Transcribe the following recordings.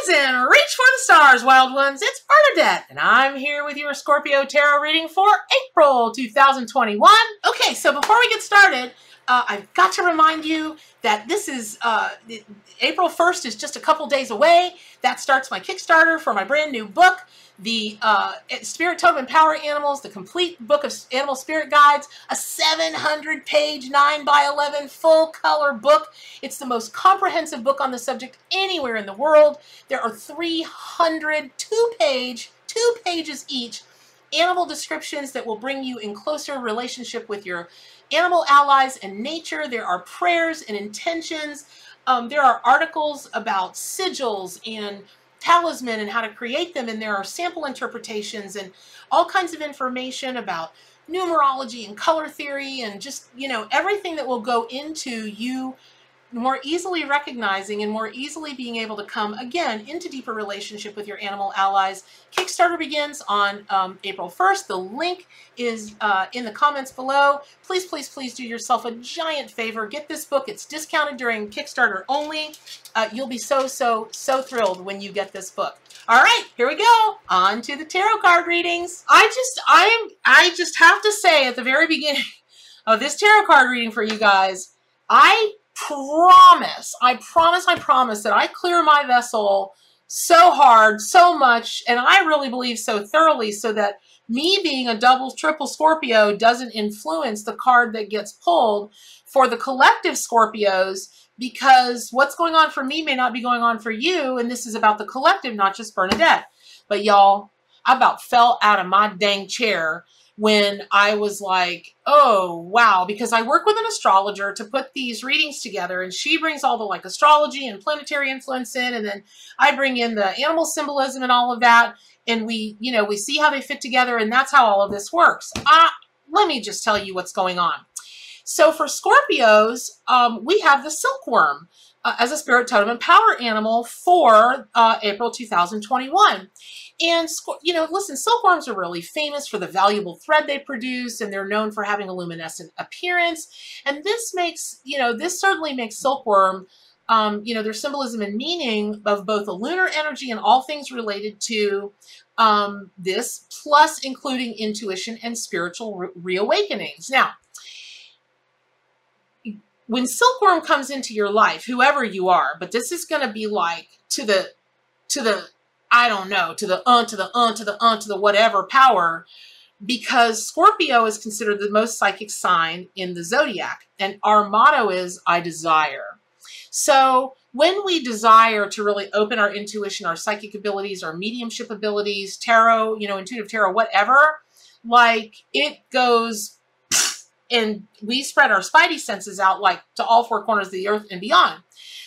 Rise and reach for the stars, wild ones. It's Bernadette, and I'm here with your Scorpio Tarot reading for April 2021. Okay, so before we get started, uh, I've got to remind you that this is uh, April 1st is just a couple days away. That starts my Kickstarter for my brand new book the uh, Spirit Totem and Power Animals, the complete book of animal spirit guides, a 700 page 9 by 11 full color book. It's the most comprehensive book on the subject anywhere in the world. There are 300 two page, two pages each, animal descriptions that will bring you in closer relationship with your animal allies and nature. There are prayers and intentions. Um, there are articles about sigils and talisman and how to create them. And there are sample interpretations and all kinds of information about numerology and color theory and just, you know, everything that will go into you more easily recognizing and more easily being able to come again into deeper relationship with your animal allies. Kickstarter begins on um, April 1st. The link is uh, in the comments below. Please, please, please do yourself a giant favor. Get this book. It's discounted during Kickstarter only. Uh, you'll be so, so, so thrilled when you get this book. All right, here we go. On to the tarot card readings. I just, I am, I just have to say at the very beginning of this tarot card reading for you guys, I promise, I promise, I promise that I clear my vessel so hard, so much, and I really believe so thoroughly so that me being a double, triple Scorpio doesn't influence the card that gets pulled for the collective Scorpios because what's going on for me may not be going on for you, and this is about the collective, not just Bernadette. But y'all, I about fell out of my dang chair when I was like, oh, wow, because I work with an astrologer to put these readings together and she brings all the like astrology and planetary influence in and then I bring in the animal symbolism and all of that and we, you know, we see how they fit together and that's how all of this works. Uh, let me just tell you what's going on. So for Scorpios, um, we have the silkworm uh, as a spirit totem and power animal for uh, April 2021. And, you know, listen, silkworms are really famous for the valuable thread they produce, and they're known for having a luminescent appearance. And this makes, you know, this certainly makes silkworm, um, you know, their symbolism and meaning of both the lunar energy and all things related to um, this, plus including intuition and spiritual re reawakenings. Now, when silkworm comes into your life, whoever you are, but this is going to be like to the to the I don't know, to the uh, to the uh, to the uh, to the whatever power, because Scorpio is considered the most psychic sign in the zodiac. And our motto is, I desire. So when we desire to really open our intuition, our psychic abilities, our mediumship abilities, tarot, you know, intuitive tarot, whatever, like it goes and we spread our spidey senses out like to all four corners of the earth and beyond.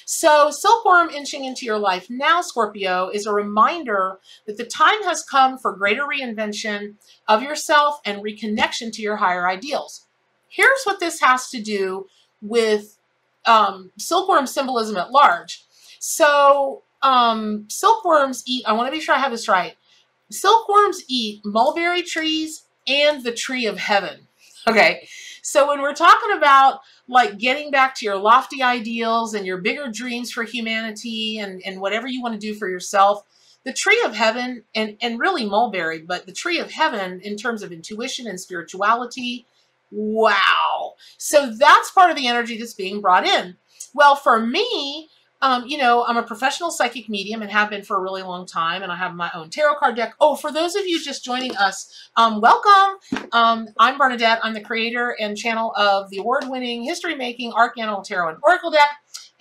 So silkworm inching into your life now, Scorpio, is a reminder that the time has come for greater reinvention of yourself and reconnection to your higher ideals. Here's what this has to do with um, silkworm symbolism at large. So um, silkworms eat, I want to be sure I have this right. Silkworms eat mulberry trees and the tree of heaven. Okay, so when we're talking about like getting back to your lofty ideals and your bigger dreams for humanity and, and whatever you want to do for yourself, the tree of heaven and, and really mulberry, but the tree of heaven in terms of intuition and spirituality, wow. So that's part of the energy that's being brought in. Well, for me, um, you know, I'm a professional psychic medium and have been for a really long time, and I have my own tarot card deck. Oh, for those of you just joining us, um, welcome. Um, I'm Bernadette. I'm the creator and channel of the award-winning, history-making Ark Animal Tarot and Oracle deck,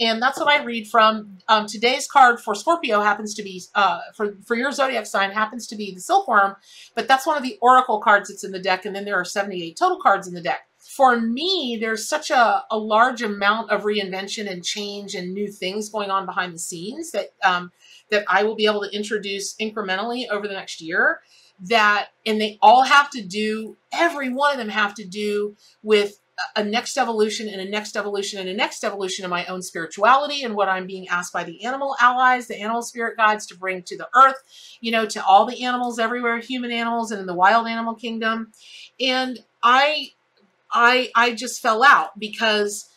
and that's what I read from. Um, today's card for Scorpio happens to be, uh, for, for your zodiac sign, happens to be the Silkworm, but that's one of the Oracle cards that's in the deck, and then there are 78 total cards in the deck for me, there's such a, a large amount of reinvention and change and new things going on behind the scenes that um, that I will be able to introduce incrementally over the next year. That and they all have to do. Every one of them have to do with a next evolution and a next evolution and a next evolution of my own spirituality and what I'm being asked by the animal allies, the animal spirit guides to bring to the earth, you know, to all the animals everywhere, human animals and in the wild animal kingdom. And I I I just fell out because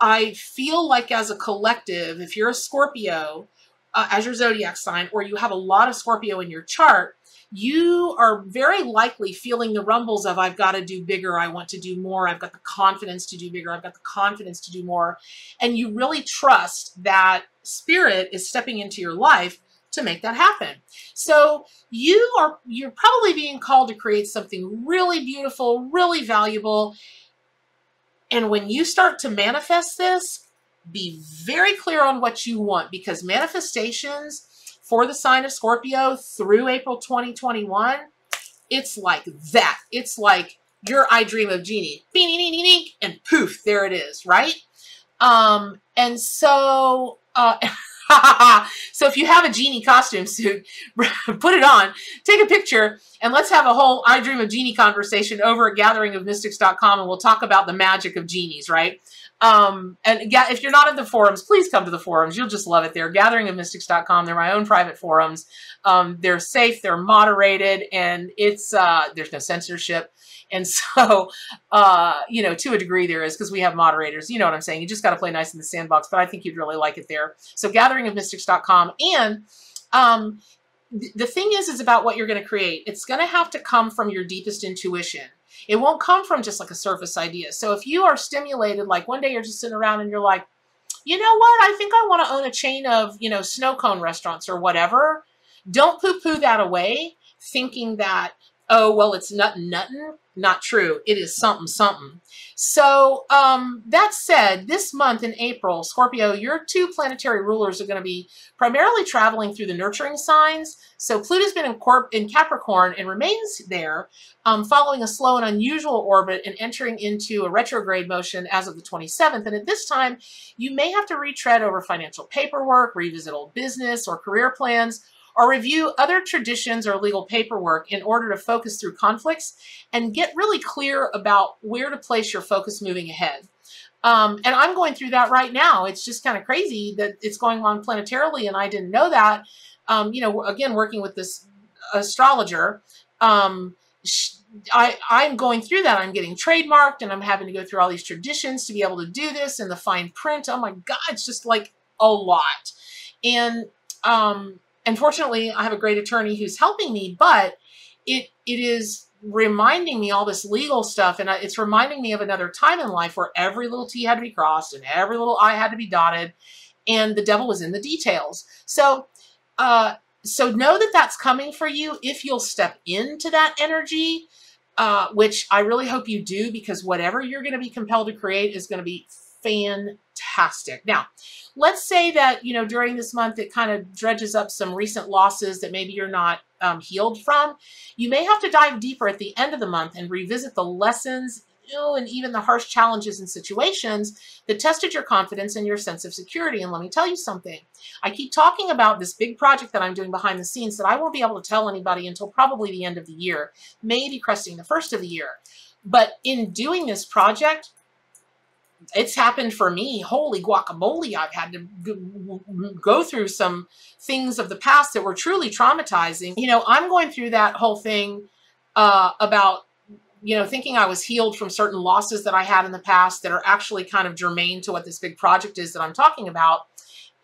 I feel like as a collective, if you're a Scorpio, uh, as your zodiac sign, or you have a lot of Scorpio in your chart, you are very likely feeling the rumbles of I've got to do bigger, I want to do more, I've got the confidence to do bigger, I've got the confidence to do more. And you really trust that spirit is stepping into your life to make that happen. So you are you're probably being called to create something really beautiful, really valuable. And when you start to manifest this, be very clear on what you want because manifestations for the sign of Scorpio through April 2021, it's like that. It's like your I dream of Jeannie. And poof, there it is, right? Um, and so uh, so if you have a genie costume suit, put it on, take a picture, and let's have a whole I Dream of Jeannie conversation over at gatheringofmystics.com and we'll talk about the magic of genies, right? Um, and if you're not in the forums, please come to the forums. You'll just love it there. Gatheringofmystics.com. They're my own private forums. Um, they're safe, they're moderated, and it's uh, there's no censorship. And so, uh, you know, to a degree there is because we have moderators. You know what I'm saying? You just got to play nice in the sandbox, but I think you'd really like it there. So gatheringofmystics.com. And um, th the thing is, is about what you're going to create. It's going to have to come from your deepest intuition. It won't come from just like a surface idea. So if you are stimulated, like one day you're just sitting around and you're like, you know what? I think I want to own a chain of, you know, snow cone restaurants or whatever. Don't poo-poo that away thinking that, oh, well, it's nothing, nothing not true. It is something, something. So um, that said, this month in April, Scorpio, your two planetary rulers are going to be primarily traveling through the nurturing signs. So Pluto's been in, in Capricorn and remains there, um, following a slow and unusual orbit and entering into a retrograde motion as of the 27th. And at this time, you may have to retread over financial paperwork, revisit old business or career plans, or review other traditions or legal paperwork in order to focus through conflicts and get really clear about where to place your focus moving ahead. Um, and I'm going through that right now. It's just kind of crazy that it's going on planetarily and I didn't know that. Um, you know, again, working with this astrologer, um, I, I'm going through that. I'm getting trademarked and I'm having to go through all these traditions to be able to do this and the fine print. Oh my God, it's just like a lot. And um, Unfortunately, I have a great attorney who's helping me, but it it is reminding me all this legal stuff, and it's reminding me of another time in life where every little T had to be crossed and every little I had to be dotted, and the devil was in the details. So, uh, so know that that's coming for you if you'll step into that energy, uh, which I really hope you do, because whatever you're going to be compelled to create is going to be fantastic. Now, let's say that, you know, during this month it kind of dredges up some recent losses that maybe you're not um, healed from. You may have to dive deeper at the end of the month and revisit the lessons and even the harsh challenges and situations that tested your confidence and your sense of security. And let me tell you something. I keep talking about this big project that I'm doing behind the scenes that I won't be able to tell anybody until probably the end of the year, maybe cresting the first of the year. But in doing this project, it's happened for me. Holy guacamole. I've had to go through some things of the past that were truly traumatizing. You know, I'm going through that whole thing uh, about, you know, thinking I was healed from certain losses that I had in the past that are actually kind of germane to what this big project is that I'm talking about.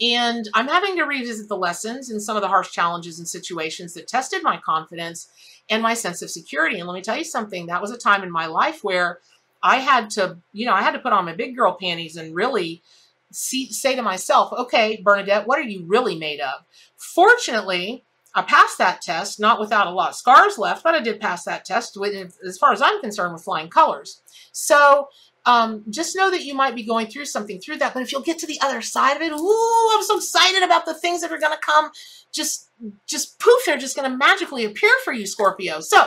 And I'm having to revisit the lessons and some of the harsh challenges and situations that tested my confidence and my sense of security. And let me tell you something, that was a time in my life where I had to, you know, I had to put on my big girl panties and really see, say to myself, okay, Bernadette, what are you really made of? Fortunately, I passed that test, not without a lot of scars left, but I did pass that test with, as far as I'm concerned, with flying colors. So um, just know that you might be going through something through that, but if you'll get to the other side of it, ooh, I'm so excited about the things that are going to come. Just, just poof, they're just going to magically appear for you, Scorpio. So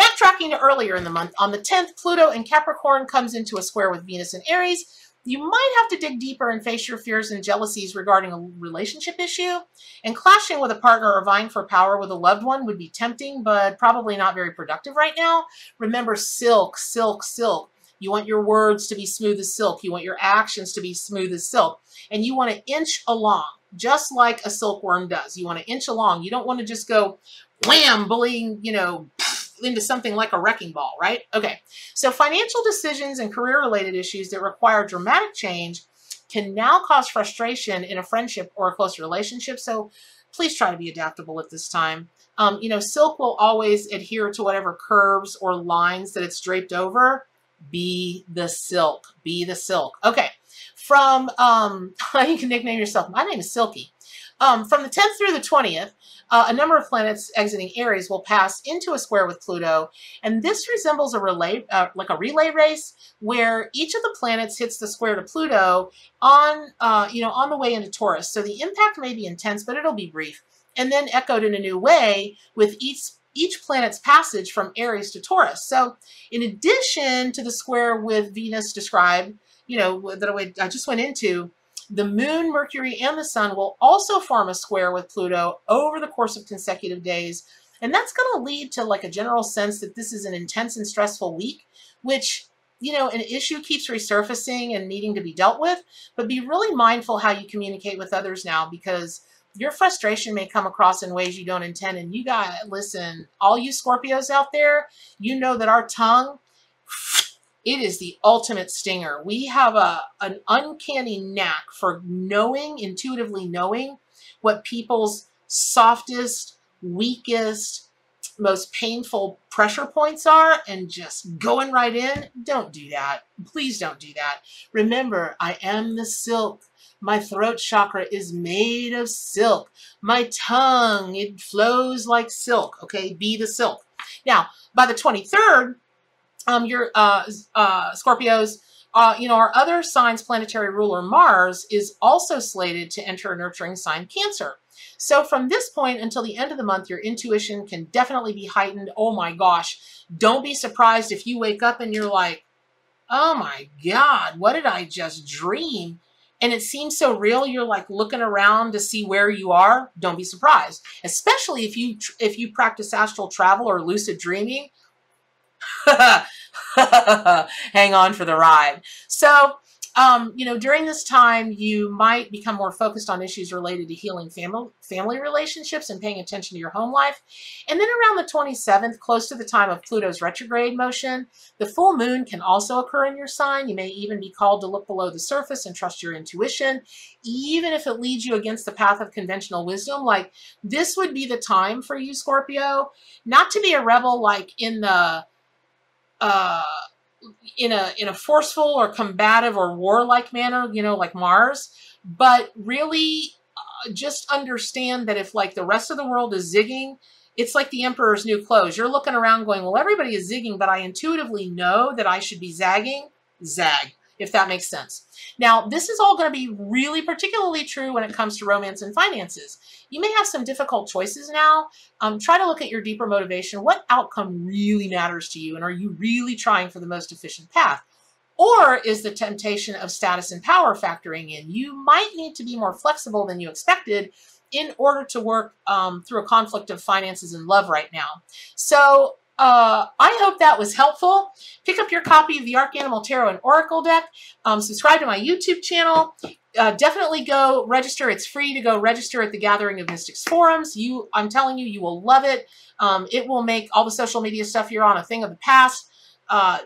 backtracking to earlier in the month, on the 10th, Pluto and Capricorn comes into a square with Venus and Aries. You might have to dig deeper and face your fears and jealousies regarding a relationship issue. And clashing with a partner or vying for power with a loved one would be tempting, but probably not very productive right now. Remember, silk, silk, silk. You want your words to be smooth as silk. You want your actions to be smooth as silk. And you want to inch along, just like a silkworm does. You want to inch along. You don't want to just go wham, bullying, you know, into something like a wrecking ball, right? Okay, so financial decisions and career-related issues that require dramatic change can now cause frustration in a friendship or a close relationship. So please try to be adaptable at this time. Um, you know, silk will always adhere to whatever curves or lines that it's draped over. Be the silk. Be the silk. Okay. From, um, you can nickname yourself. My name is Silky. Um, from the 10th through the 20th, uh, a number of planets exiting Aries will pass into a square with Pluto, and this resembles a relay, uh, like a relay race, where each of the planets hits the square to Pluto on, uh, you know, on the way into Taurus. So the impact may be intense, but it'll be brief, and then echoed in a new way with each each planet's passage from Aries to Taurus. So, in addition to the square with Venus described, you know, that I just went into, the moon, Mercury, and the sun will also form a square with Pluto over the course of consecutive days. And that's going to lead to like a general sense that this is an intense and stressful week, which, you know, an issue keeps resurfacing and needing to be dealt with. But be really mindful how you communicate with others now because your frustration may come across in ways you don't intend. And you got, to listen, all you Scorpios out there, you know that our tongue it is the ultimate stinger. We have a an uncanny knack for knowing, intuitively knowing what people's softest, weakest, most painful pressure points are and just going right in. Don't do that. Please don't do that. Remember, I am the silk. My throat chakra is made of silk. My tongue, it flows like silk. Okay, be the silk. Now, by the 23rd, um, your uh, uh, Scorpios, uh, you know, our other sign's planetary ruler, Mars, is also slated to enter a nurturing sign, Cancer. So from this point until the end of the month, your intuition can definitely be heightened. Oh my gosh. Don't be surprised if you wake up and you're like, oh my God, what did I just dream? And it seems so real. You're like looking around to see where you are. Don't be surprised, especially if you if you practice astral travel or lucid dreaming. hang on for the ride. So, um, you know, during this time, you might become more focused on issues related to healing family family relationships and paying attention to your home life. And then around the 27th, close to the time of Pluto's retrograde motion, the full moon can also occur in your sign. You may even be called to look below the surface and trust your intuition, even if it leads you against the path of conventional wisdom. Like this would be the time for you, Scorpio, not to be a rebel like in the uh, in a in a forceful or combative or warlike manner, you know, like Mars, but really uh, just understand that if like the rest of the world is zigging, it's like the emperor's new clothes. You're looking around going, well, everybody is zigging, but I intuitively know that I should be zagging. Zag if that makes sense. Now, this is all going to be really particularly true when it comes to romance and finances. You may have some difficult choices now. Um, try to look at your deeper motivation. What outcome really matters to you? And are you really trying for the most efficient path? Or is the temptation of status and power factoring in? You might need to be more flexible than you expected in order to work um, through a conflict of finances and love right now. So uh, I hope that was helpful. Pick up your copy of the Ark Animal Tarot and Oracle deck. Um, subscribe to my YouTube channel. Uh, definitely go register. It's free to go register at the Gathering of Mystics forums. You, I'm telling you, you will love it. Um, it will make all the social media stuff you're on a thing of the past. Uh,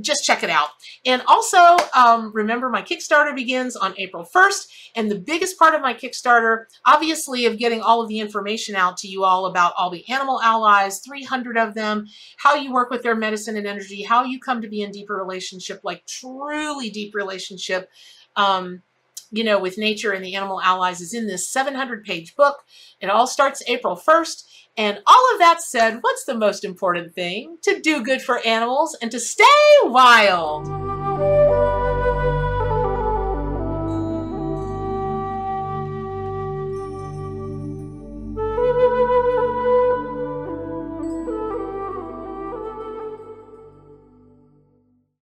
just check it out. And also, um, remember my Kickstarter begins on April 1st. And the biggest part of my Kickstarter, obviously, of getting all of the information out to you all about all the animal allies, 300 of them, how you work with their medicine and energy, how you come to be in deeper relationship, like truly deep relationship, um, you know, with nature and the animal allies is in this 700 page book. It all starts April 1st. And all of that said, what's the most important thing? To do good for animals and to stay wild.